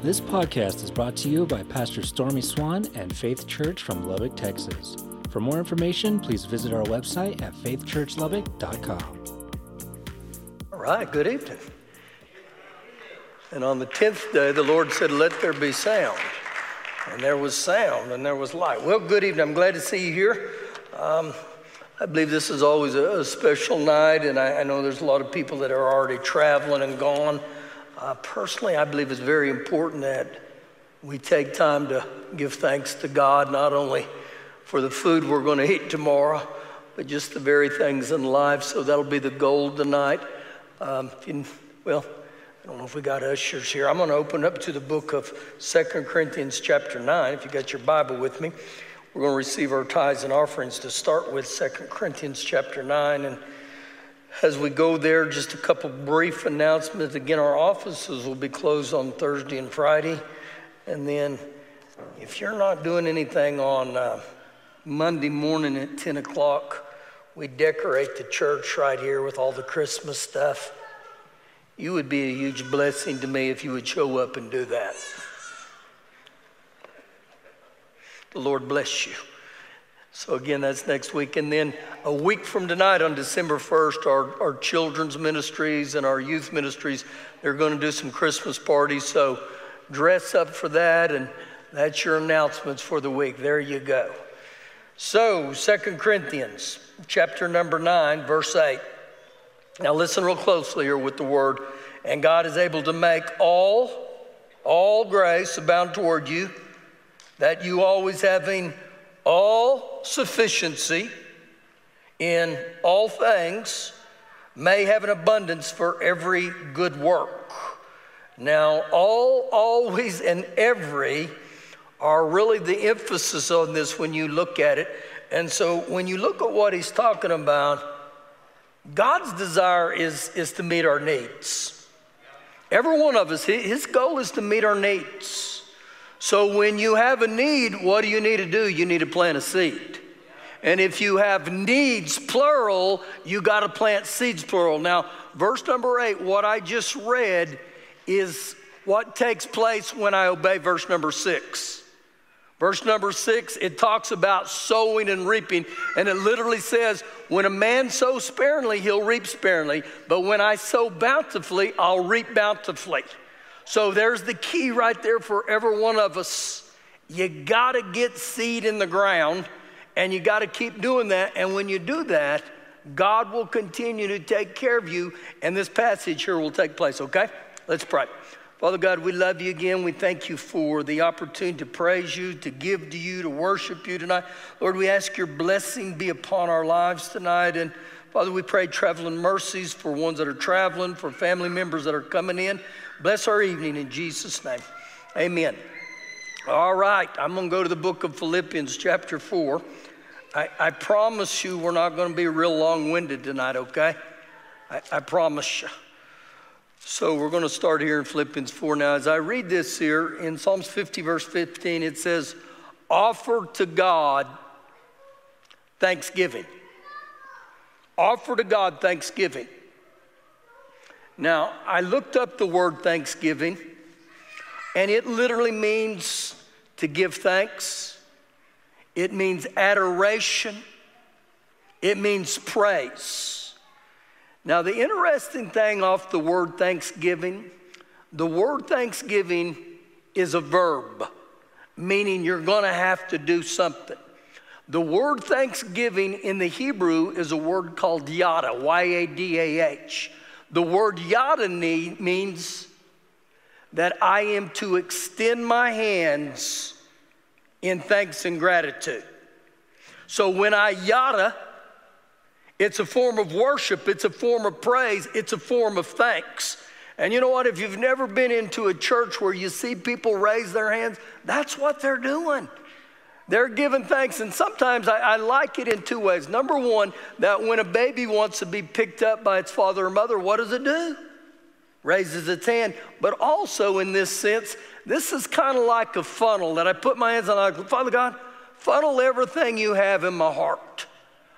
This podcast is brought to you by Pastor Stormy Swan and Faith Church from Lubbock, Texas. For more information, please visit our website at faithchurchlubbock.com. All right, good evening. And on the 10th day, the Lord said, Let there be sound. And there was sound and there was light. Well, good evening. I'm glad to see you here. Um, I believe this is always a, a special night, and I, I, know there's a lot of people that are already traveling and gone. Uh, personally, I believe it's very important that we take time to give thanks to God, not only for the food we're going to eat tomorrow, but just the very things in life. So that'll be the goal tonight. Um, you, well, I don't know if we got ushers here. I'm going to open up to the book of Second Corinthians, chapter 9, if you got your Bible with me. We're going to receive our tithes and offerings to start with Second Corinthians, chapter 9. And as we go there, just a couple brief announcements. Again, our offices will be closed on Thursday and Friday. And then, if you're not doing anything on uh, Monday morning at 10 o'clock, we decorate the church right here with all the Christmas stuff. You would be a huge blessing to me if you would show up and do that. The Lord bless you. So, again, that's next week. And then a week from tonight, on December 1st, our, our children's ministries and our youth ministries, they're going to do some Christmas parties. So, dress up for that. And that's your announcements for the week. There you go. So, Second Corinthians chapter number 9, verse 8. Now listen real closely here with the word. And God is able to make all, all grace abound toward you, that you always having all sufficiency in all things may have an abundance for every good work. Now, all, always, and every are really the emphasis on this when you look at it. And so when you look at what he's talking about, God's desire is, is to meet our needs. Every one of us, his goal is to meet our needs. So when you have a need, what do you need to do? You need to plant a seed. And if you have needs, plural, you got to plant seeds, plural. Now, verse number eight, what I just read is what takes place when I obey verse number six. Verse number six, it talks about sowing and reaping, and it literally says, When a man sows sparingly, he'll reap sparingly, but when I sow bountifully, I'll reap bountifully. So there's the key right there for every one of us. You gotta get seed in the ground, and you gotta keep doing that, and when you do that, God will continue to take care of you, and this passage here will take place, okay? Let's pray. Father God, we love you again. We thank you for the opportunity to praise you, to give to you, to worship you tonight. Lord, we ask your blessing be upon our lives tonight. And Father, we pray traveling mercies for ones that are traveling, for family members that are coming in. Bless our evening in Jesus' name. Amen. All right, I'm going to go to the book of Philippians, chapter 4. I, I promise you we're not going to be real long winded tonight, okay? I, I promise you. So we're going to start here in Philippians 4 now. As I read this here in Psalms 50, verse 15, it says, Offer to God thanksgiving. Offer to God thanksgiving. Now, I looked up the word thanksgiving, and it literally means to give thanks, it means adoration, it means praise. Now, the interesting thing off the word thanksgiving, the word thanksgiving is a verb, meaning you're going to have to do something. The word thanksgiving in the Hebrew is a word called yada, Y A D A H. The word yada means that I am to extend my hands in thanks and gratitude. So when I yada, it's a form of worship, it's a form of praise, it's a form of thanks. And you know what? If you've never been into a church where you see people raise their hands, that's what they're doing. They're giving thanks. And sometimes I, I, like it in two ways. Number one, that when a baby wants to be picked up by its father or mother, what does it do? Raises its hand. But also, in this sense, this is kind of like a funnel that I put my hands on, like, Father God, funnel everything you have in my heart.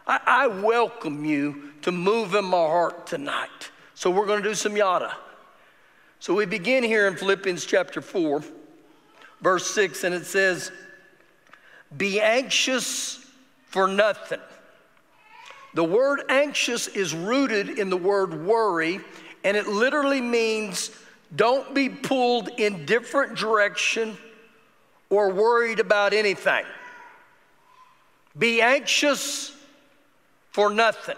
I, I welcome you to move in my heart tonight. So we're going to do some yada. So we begin here in Philippians chapter 4, verse 6, and it says, Be anxious for nothing. The word anxious is rooted in the word worry, and it literally means don't be pulled in different direction or worried about anything. Be anxious for nothing.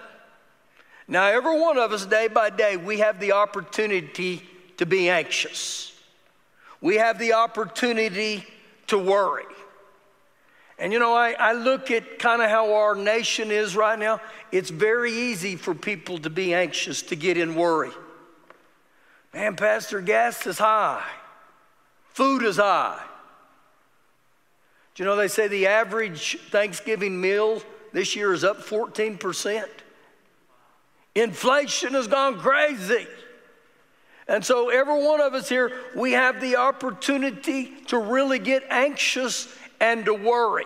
Now, every one of us, day by day, we have the opportunity to be anxious. We have the opportunity to worry. And you know, I, I look at kind of how our nation is right now. It's very easy for people to be anxious, to get in worry. Man, Pastor, gas is high, food is high. Do you know they say the average Thanksgiving meal this year is up 14%? Inflation has gone crazy. And so, every one of us here, we have the opportunity to really get anxious and to worry.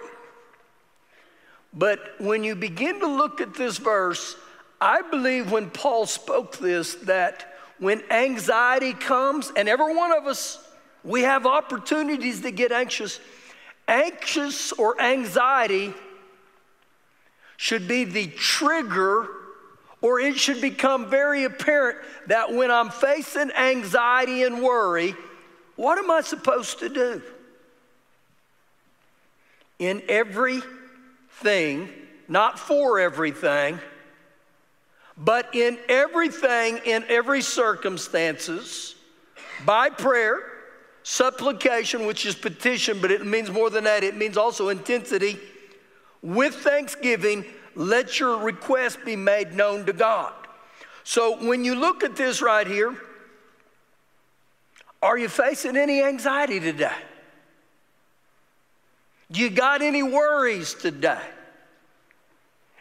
But when you begin to look at this verse, I believe when Paul spoke this, that when anxiety comes, and every one of us, we have opportunities to get anxious. Anxious or anxiety should be the trigger, or it should become very apparent that when I'm facing anxiety and worry, what am I supposed to do? In everything, not for everything, but in everything, in every circumstances, by prayer, supplication, which is petition, but it means more than that, it means also intensity. With thanksgiving, let your request be made known to God. So when you look at this right here, are you facing any anxiety today? You got any worries today?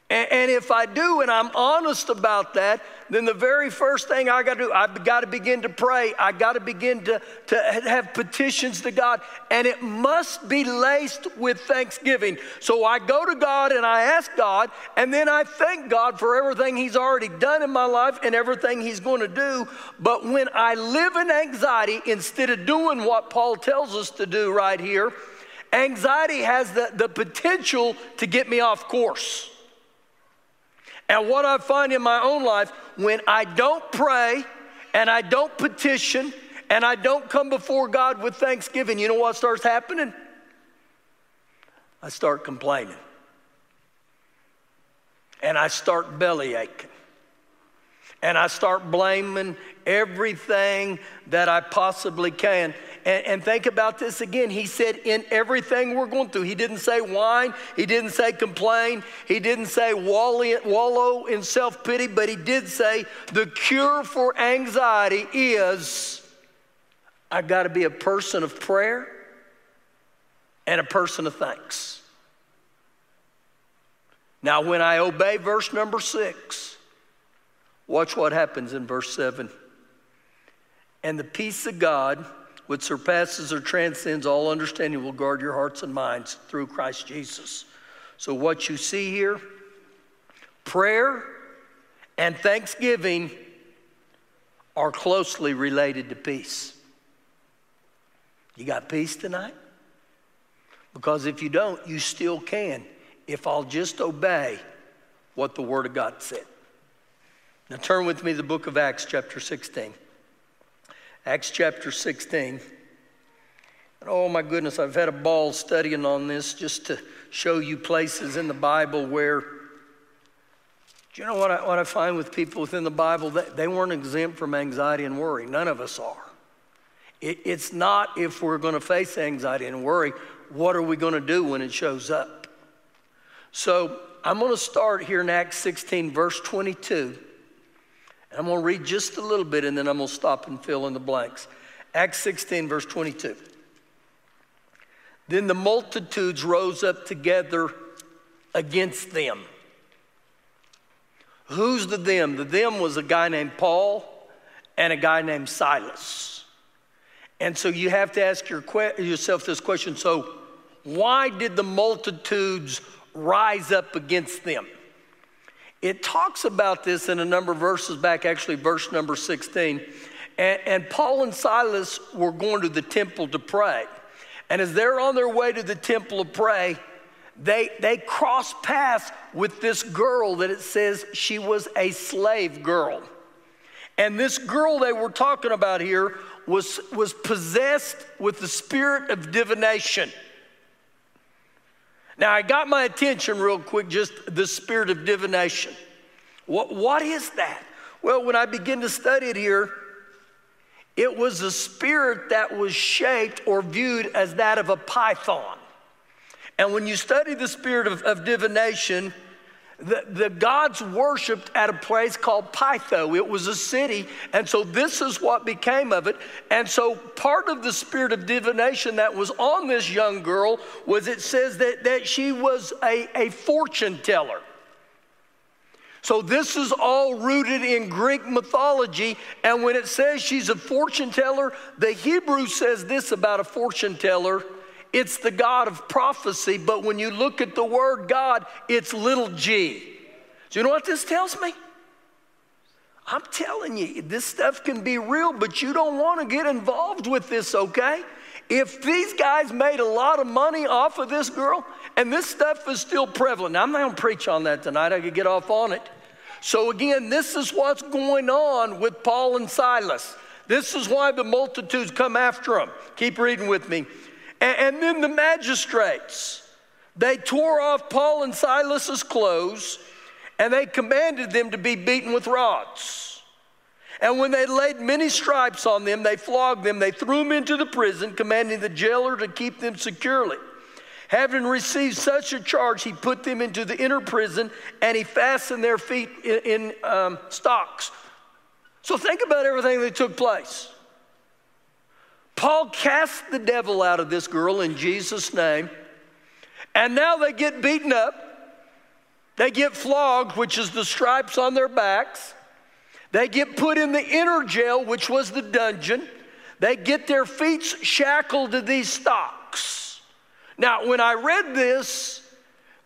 And, and if I do, and I'm honest about that, then the very first thing I got to do, I've got to begin to pray. I got to begin to, to have petitions to God, and it must be laced with thanksgiving. So I go to God and I ask God, and then I thank God for everything He's already done in my life and everything He's going to do. But when I live in anxiety, instead of doing what Paul tells us to do right here, anxiety has the, the potential to get me off course. And what I find in my own life, when I don't pray and I don't petition and I don't come before God with thanksgiving, you know what starts happening? I start complaining. And I start belly aching. And I start blaming everything that I possibly can. And, and, think about this again. He said, in everything we're going through, he didn't say whine, he didn't say complain, he didn't say wallow in self pity, but he did say the cure for anxiety is I've got to be a person of prayer and a person of thanks. Now, when I obey verse number six, watch what happens in verse seven. And the peace of God, which surpasses or transcends all understanding, will guard your hearts and minds through Christ Jesus. So, what you see here, prayer and thanksgiving are closely related to peace. You got peace tonight? Because if you don't, you still can if I'll just obey what the Word of God said. Now turn with me to the book of Acts, chapter 16. Acts chapter 16. And oh my goodness, I've had a ball studying on this just to show you places in the Bible where, do you know what I, what I find with people within the Bible? They, they weren't exempt from anxiety and worry. None of us are. It, it's not if we're going to face anxiety and worry, what are we going to do when it shows up? So I'm going to start here in Acts 16, verse 22. I'm going to read just a little bit and then I'm going to stop and fill in the blanks. Acts 16, verse 22. Then the multitudes rose up together against them. Who's the them? The them was a guy named Paul and a guy named Silas. And so you have to ask your que- yourself this question so, why did the multitudes rise up against them? It talks about this in a number of verses back, actually, verse number 16. And, and Paul and Silas were going to the temple to pray. And as they're on their way to the temple to pray, they, they cross paths with this girl that it says she was a slave girl. And this girl they were talking about here was, was possessed with the spirit of divination. Now, I got my attention real quick, just the spirit of divination. What, what is that? Well, when I begin to study it here, it was a spirit that was shaped or viewed as that of a python. And when you study the spirit of, of divination, the, the, gods worshiped at a place called Pytho. It was a city. And so this is what became of it. And so part of the spirit of divination that was on this young girl was it says that, that she was a, a fortune teller. So this is all rooted in Greek mythology. And when it says she's a fortune teller, the Hebrew says this about a fortune teller it's the God of prophecy, but when you look at the word God, it's little g. Do you know what this tells me? I'm telling you, this stuff can be real, but you don't want to get involved with this, okay? If these guys made a lot of money off of this girl, and this stuff is still prevalent, now, I'm not going to preach on that tonight, I could get off on it. So, again, this is what's going on with Paul and Silas. This is why the multitudes come after them. Keep reading with me. And, and then the magistrates, they tore off Paul and Silas's clothes and they commanded them to be beaten with rods. And when they laid many stripes on them, they flogged them, they threw them into the prison, commanding the jailer to keep them securely. Having received such a charge, he put them into the inner prison and he fastened their feet in, in um, stocks. So think about everything that took place. Paul cast the devil out of this girl in Jesus' name, and now they get beaten up. They get flogged, which is the stripes on their backs. They get put in the inner jail, which was the dungeon. They get their feet shackled to these stocks. Now, when I read this,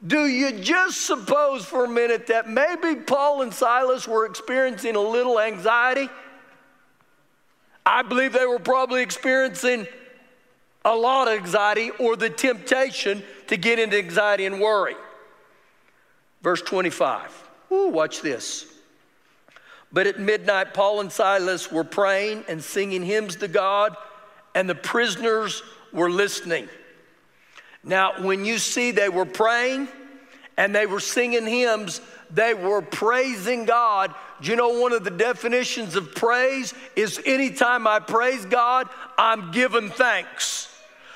do you just suppose for a minute that maybe Paul and Silas were experiencing a little anxiety? I believe they were probably experiencing a lot of anxiety or the temptation to get into anxiety and worry. Verse 25. Ooh, watch this. But at midnight, Paul and Silas were praying and singing hymns to God, and the prisoners were listening. Now, when you see they were praying and they were singing hymns, they were praising God. Do you know one of the definitions of praise is anytime I praise God, I'm giving thanks.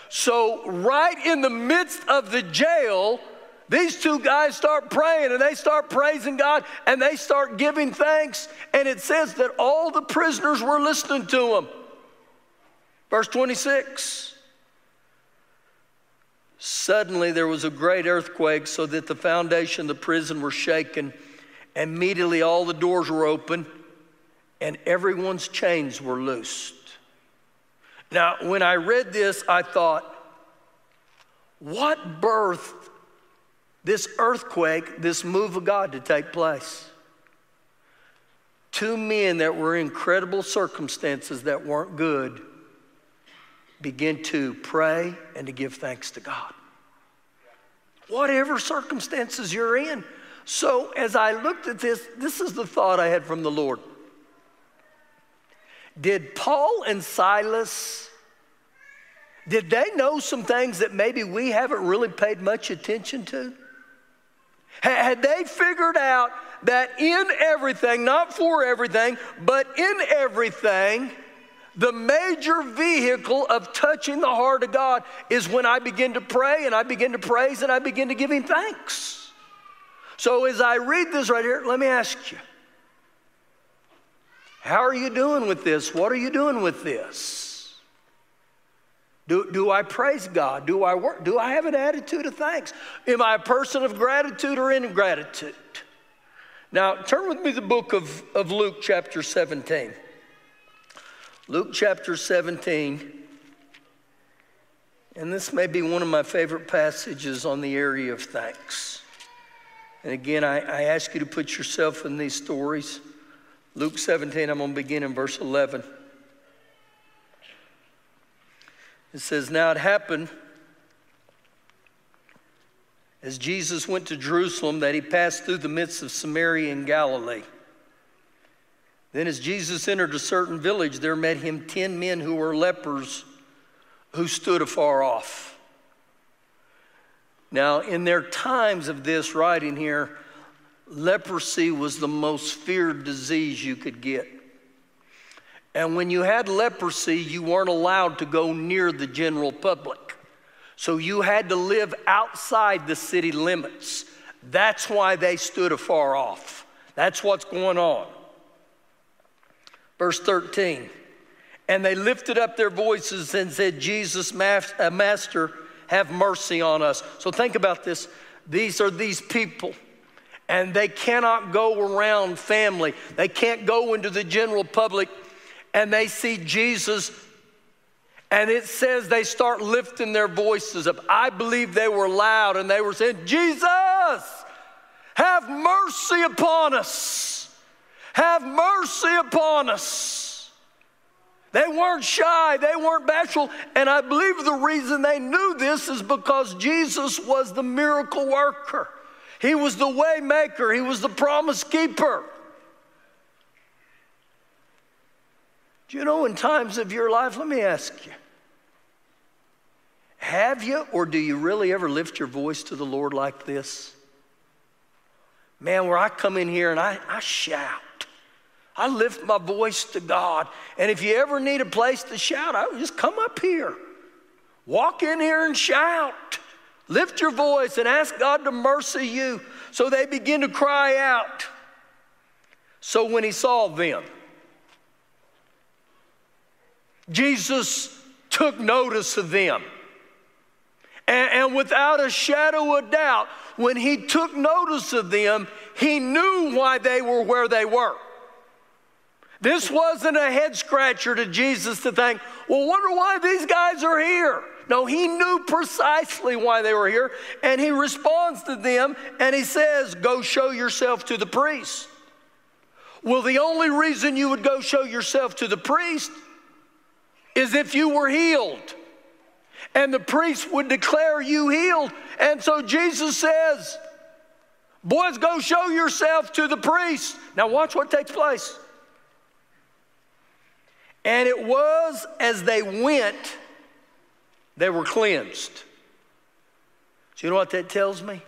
So, right in the midst of the jail, these two guys start praying and they start praising God and they start giving thanks. And it says that all the prisoners were listening to them. Verse 26. Suddenly there was a great earthquake, so that the foundation of the prison were shaken. Immediately all the doors were open, and everyone's chains were loosed. Now, when I read this, I thought, what birthed this earthquake, this move of God to take place? Two men that were in incredible circumstances that weren't good begin to pray and to give thanks to God. Whatever circumstances you're in. So, as I looked at this, this is the thought I had from the Lord. Did Paul and Silas did they know some things that maybe we haven't really paid much attention to? Had they figured out that in everything, not for everything, but in everything, the major vehicle of touching the heart of God is when I begin to pray and I begin to praise and I begin to give Him thanks. So, as I read this right here, let me ask you how are you doing with this? What are you doing with this? Do, do I praise God? Do I work? Do I have an attitude of thanks? Am I a person of gratitude or ingratitude? Now, turn with me to the book of, of Luke, chapter 17. Luke chapter 17. And this may be one of my favorite passages on the area of thanks. And again, I, I ask you to put yourself in these stories. Luke 17, I'm going to begin in verse 11. It says, Now it happened as Jesus went to Jerusalem that he passed through the midst of Samaria and Galilee. Then, as Jesus entered a certain village, there met him ten men who were lepers who stood afar off. Now, in their times of this writing here, leprosy was the most feared disease you could get. And when you had leprosy, you weren't allowed to go near the general public. So you had to live outside the city limits. That's why they stood afar off. That's what's going on. Verse 13. And they lifted up their voices and said, Jesus, uh, Master, have mercy on us. So think about this. These are these people, and they cannot go around family, they can't go into the general public, and they see Jesus. And it says they start lifting their voices up. I believe they were loud and they were saying, Jesus, have mercy upon us. Have mercy upon us. They weren't shy, they weren't bashful. And I believe the reason they knew this is because Jesus was the miracle worker. He was the way maker, he was the promise keeper. Do you know in times of your life, let me ask you, have you or do you really ever lift your voice to the Lord like this? Man, where I come in here and I, I shout. I lift my voice to God. And if you ever need a place to shout, I just come up here. Walk in here and shout. Lift your voice and ask God to mercy you. So they begin to cry out. So when he saw them, Jesus took notice of them. And, and, without a shadow of doubt, when he took notice of them, he knew why they were where they were. This wasn't a head scratcher to Jesus to think, well, wonder why these guys are here. No, he knew precisely why they were here, and he responds to them and he says, Go show yourself to the priest. Well, the only reason you would go show yourself to the priest is if you were healed. And the priest would declare you healed. And so Jesus says, Boys, go show yourself to the priest. Now, watch what takes place. And it was as they went, they were cleansed. Do you know what that tells me?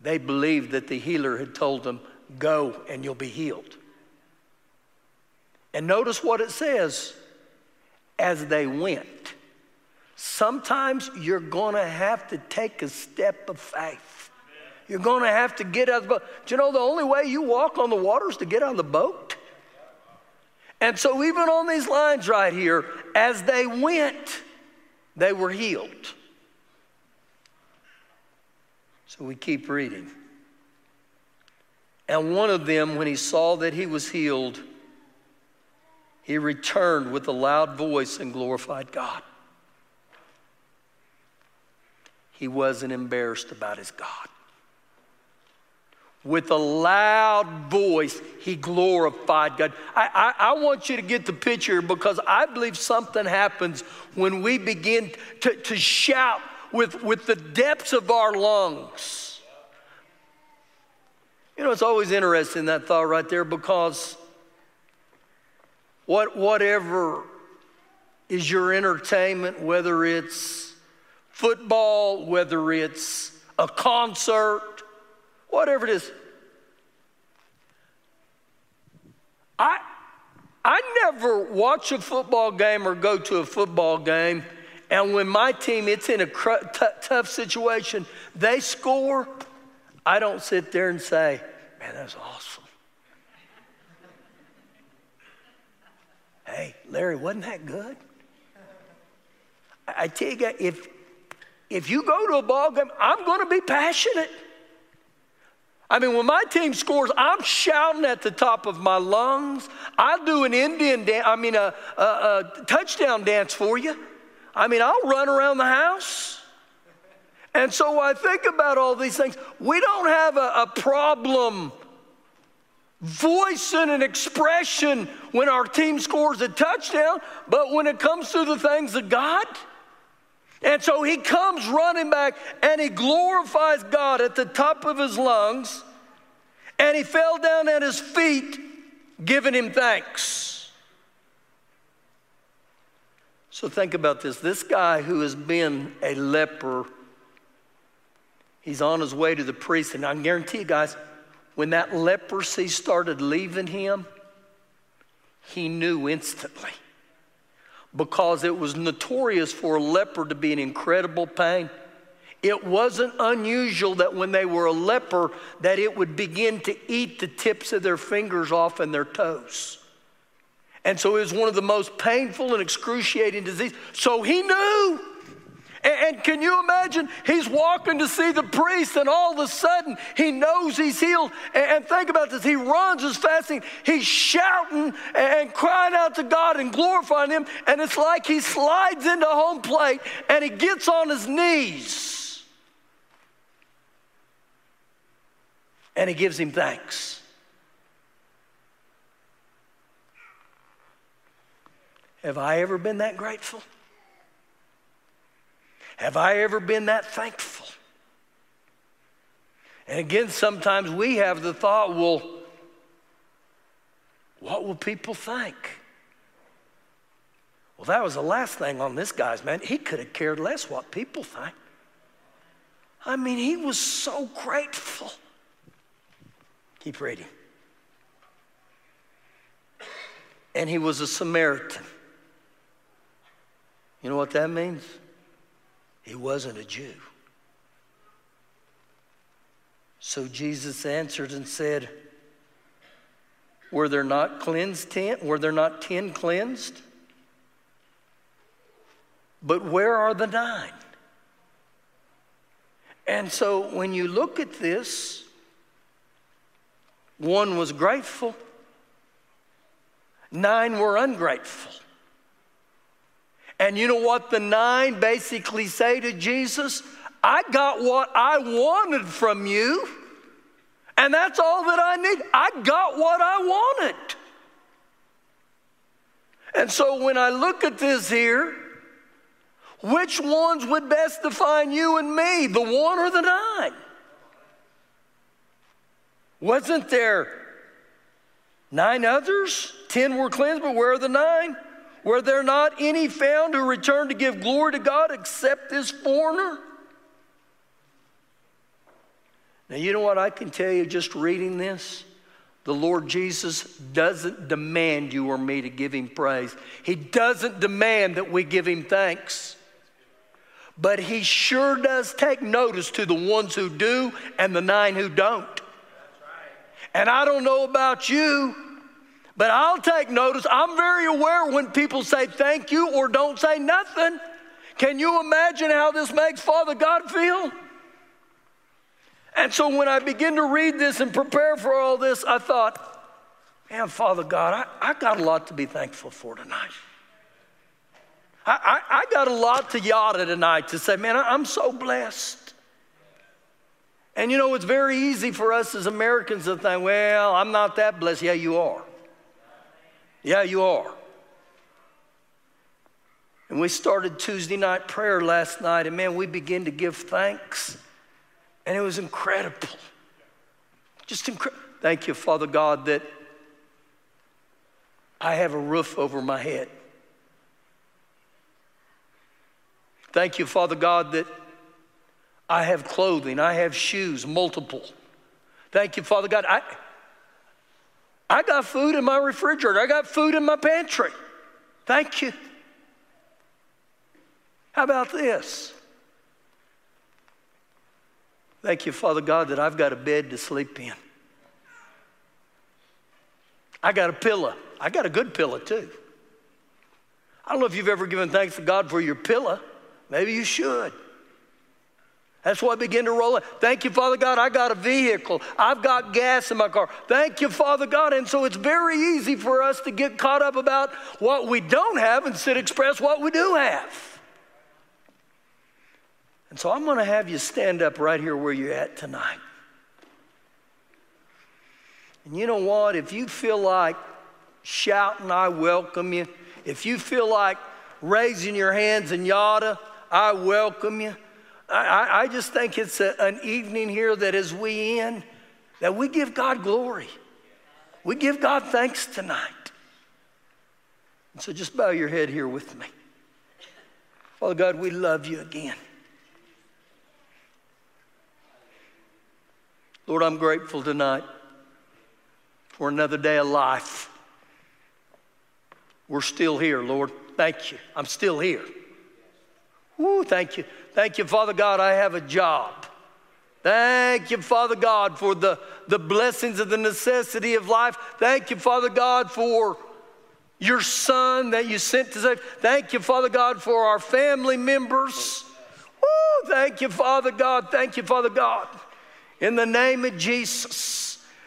They believed that the healer had told them, Go and you'll be healed. And notice what it says as they went. Sometimes you're going to have to take a step of faith. You're going to have to get out of the boat. Do you know the only way you walk on the water is to get out of the boat? And so, even on these lines right here, as they went, they were healed. So we keep reading. And one of them, when he saw that he was healed, he returned with a loud voice and glorified God. He wasn't embarrassed about his God with a loud voice, he glorified God. I, I, I, want you to get the picture because I believe something happens when we begin to, to shout with, with the depths of our lungs. You know, it's always interesting that thought right there because what, whatever is your entertainment, whether it's football, whether it's a concert, whatever it is. I, I never watch a football game or go to a football game, and when my team it's in a cr- t- tough situation, they score. I don't sit there and say, "Man, that's awesome." hey, Larry, wasn't that good? I, I tell you, if if you go to a ball game, I'm going to be passionate. I mean, when my team scores, I'm shouting at the top of my lungs. I'll do an Indian dance, I mean, a, a, a touchdown dance for you. I mean, I'll run around the house. And so I think about all these things. We don't have a, a problem voice and an expression when our team scores a touchdown, but when it comes to the things of God, and so he comes running back and he glorifies God at the top of his lungs, and he fell down at his feet, giving him thanks. So think about this. This guy who has been a leper, he's on his way to the priest, and I guarantee you guys, when that leprosy started leaving him, he knew instantly because it was notorious for a leper to be in incredible pain. It wasn't unusual that when they were a leper that it would begin to eat the tips of their fingers off and their toes. And so it was one of the most painful and excruciating diseases. So he knew and, can you imagine? He's walking to see the priest, and all of a sudden he knows he's healed. And, think about this he runs as fasting, he's shouting and crying out to God and glorifying Him. And it's like he slides into home plate and he gets on his knees and he gives him thanks. Have I ever been that grateful? Have I ever been that thankful? And again, sometimes we have the thought, well, what will people think? Well, that was the last thing on this guy's man. He could have cared less what people think. I mean, he was so grateful. Keep reading. And he was a Samaritan. You know what that means? He wasn't a Jew. So Jesus answered and said, Were there not cleansed ten? Were there not ten cleansed? But where are the nine? And so when you look at this, one was grateful, nine were ungrateful. And you know what the nine basically say to Jesus? I got what I wanted from you, and that's all that I need. I got what I wanted. And so when I look at this here, which ones would best define you and me, the one or the nine? Wasn't there nine others? Ten were cleansed, but where are the nine? Were there not any found who returned to give glory to God except this foreigner? Now, you know what I can tell you just reading this? The Lord Jesus doesn't demand you or me to give him praise. He doesn't demand that we give him thanks. But he sure does take notice to the ones who do and the nine who don't. And I don't know about you, but I'll take notice. I'm very aware when people say thank you or don't say nothing. Can you imagine how this makes Father God feel? And so when I begin to read this and prepare for all this, I thought, man, Father God, I, I got a lot to be thankful for tonight. I, I, I got a lot to yada tonight to say, man, I'm so blessed. And you know, it's very easy for us as Americans to think, well, I'm not that blessed. Yeah, you are. Yeah, you are. And we started Tuesday night prayer last night, and man, we began to give thanks. And it was incredible. Just incredible. Thank you, Father God, that I have a roof over my head. Thank you, Father God, that I have clothing, I have shoes, multiple. Thank you, Father God. I, I got food in my refrigerator. I got food in my pantry. Thank you. How about this? Thank you, Father God, that I've got a bed to sleep in. I got a pillow. I got a good pillow too. I don't know if you've ever given thanks to God for your pillow. Maybe you should. That's why I begin to roll it. Thank you, Father God, I got a vehicle. I've got gas in my car. Thank you, Father God. And so it's very easy for us to get caught up about what we don't have instead of express what we do have. And so I'm going to have you stand up right here where you're at tonight. And you know what? If you feel like shouting, I welcome you. If you feel like raising your hands and yada, I welcome you. I, I just think it's a, an evening here that as we end, that we give God glory. We give God thanks tonight. And so just bow your head here with me. Father God, we love you again. Lord, I'm grateful tonight for another day of life. We're still here, Lord. Thank you. I'm still here. Woo, thank you. Thank you, Father God, I have a job. Thank you, Father God, for the, the blessings of the necessity of life. Thank you, Father God, for your son that you sent to save. Thank you, Father God, for our family members. Woo, thank you, Father God. Thank you, Father God. In the name of Jesus.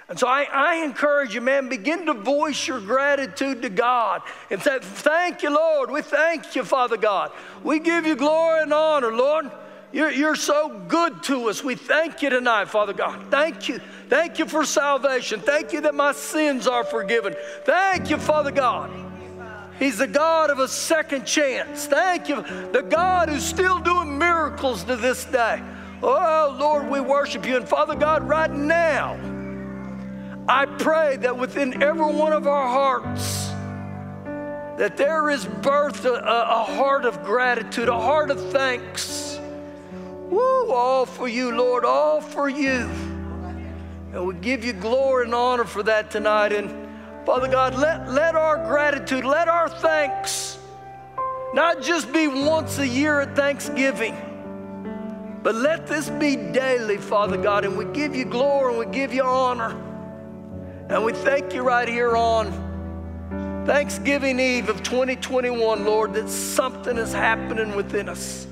And so I, I, encourage you, man, begin to voice your gratitude to God and say, Thank you, Lord. We thank you, Father God. We give you glory and honor, Lord. You're, you're so good to us. We thank you tonight, Father God. Thank you. Thank you for salvation. Thank you that my sins are forgiven. Thank you, Father God. He's the God of a second chance. Thank you, the God who's still doing miracles to this day. Oh, Lord, we worship you. And Father God, right now, I pray that within every one of our hearts, that there is birthed a, a, heart of gratitude, a heart of thanks. Woo, all for you, Lord, all for you. And we give you glory and honor for that tonight. And Father God, let, let our gratitude, let our thanks not just be once a year at Thanksgiving, but let this be daily, Father God. And we give you glory and we give you honor. And we thank you right here on Thanksgiving Eve of 2021, Lord, that something is happening within us.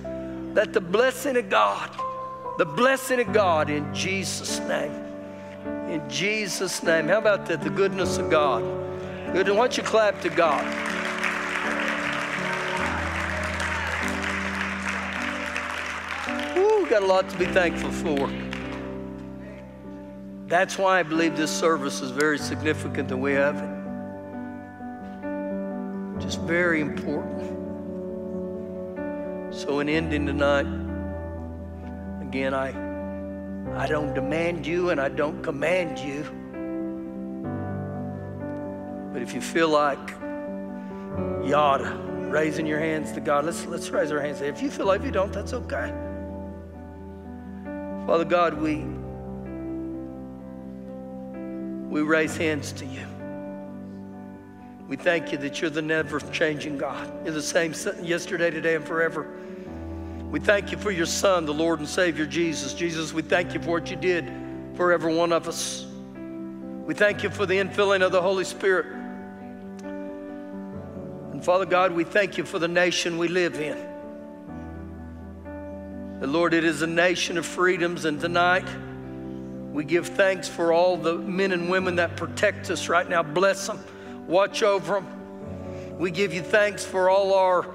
That the blessing of God, the blessing of God in Jesus' name. In Jesus' name. How about that? The goodness of God. Good. Why don't you clap to God? Ooh, got a lot to be thankful for. That's why I believe this service is very significant that we have it. Just very important. So, in ending tonight, again, I, I don't demand you and I don't command you. But if you feel like yada, raising your hands to God, let's, let's raise our hands. If you feel like you don't, that's okay. Father God, we we raise hands to you. We thank you that you're the never changing God. You're the same yesterday, today, and forever. We thank you for your Son, the Lord and Savior Jesus. Jesus, we thank you for what you did for every one of us. We thank you for the infilling of the Holy Spirit. And Father God, we thank you for the nation we live in. The Lord, it is a nation of freedoms, and tonight, we give thanks for all the men and women that protect us right now. Bless them, watch over them. We give you thanks for all our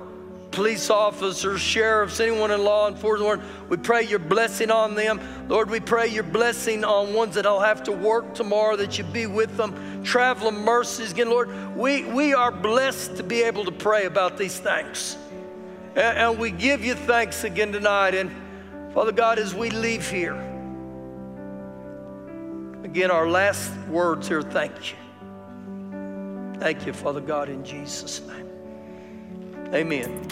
police officers, sheriffs, anyone in law enforcement. We pray your blessing on them. Lord, we pray your blessing on ones that'll have to work tomorrow, that you be with them. Traveling mercies again, Lord. We, we are blessed to be able to pray about these things. And, and we give you thanks again tonight. And Father God, as we leave here, Again, our last words here thank you. Thank you, Father God, in Jesus' name. Amen.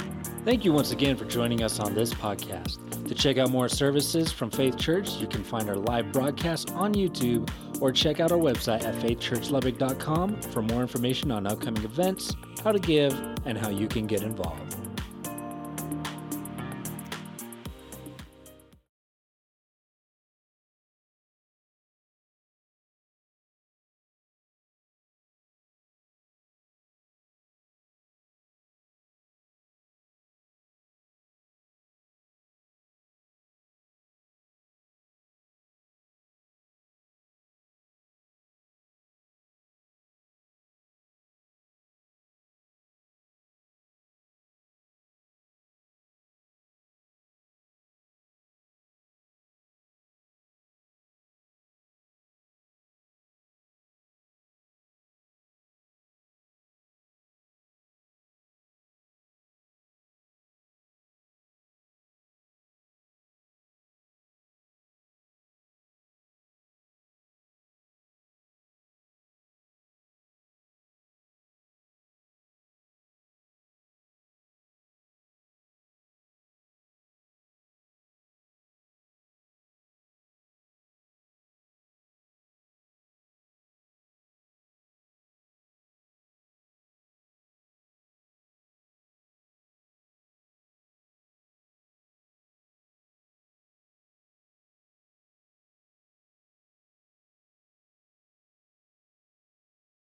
Thank you once again for joining us on this podcast. To check out more services from Faith Church, you can find our live broadcast on YouTube or check out our website at faithchurchlubbock.com for more information on upcoming events, how to give, and how you can get involved.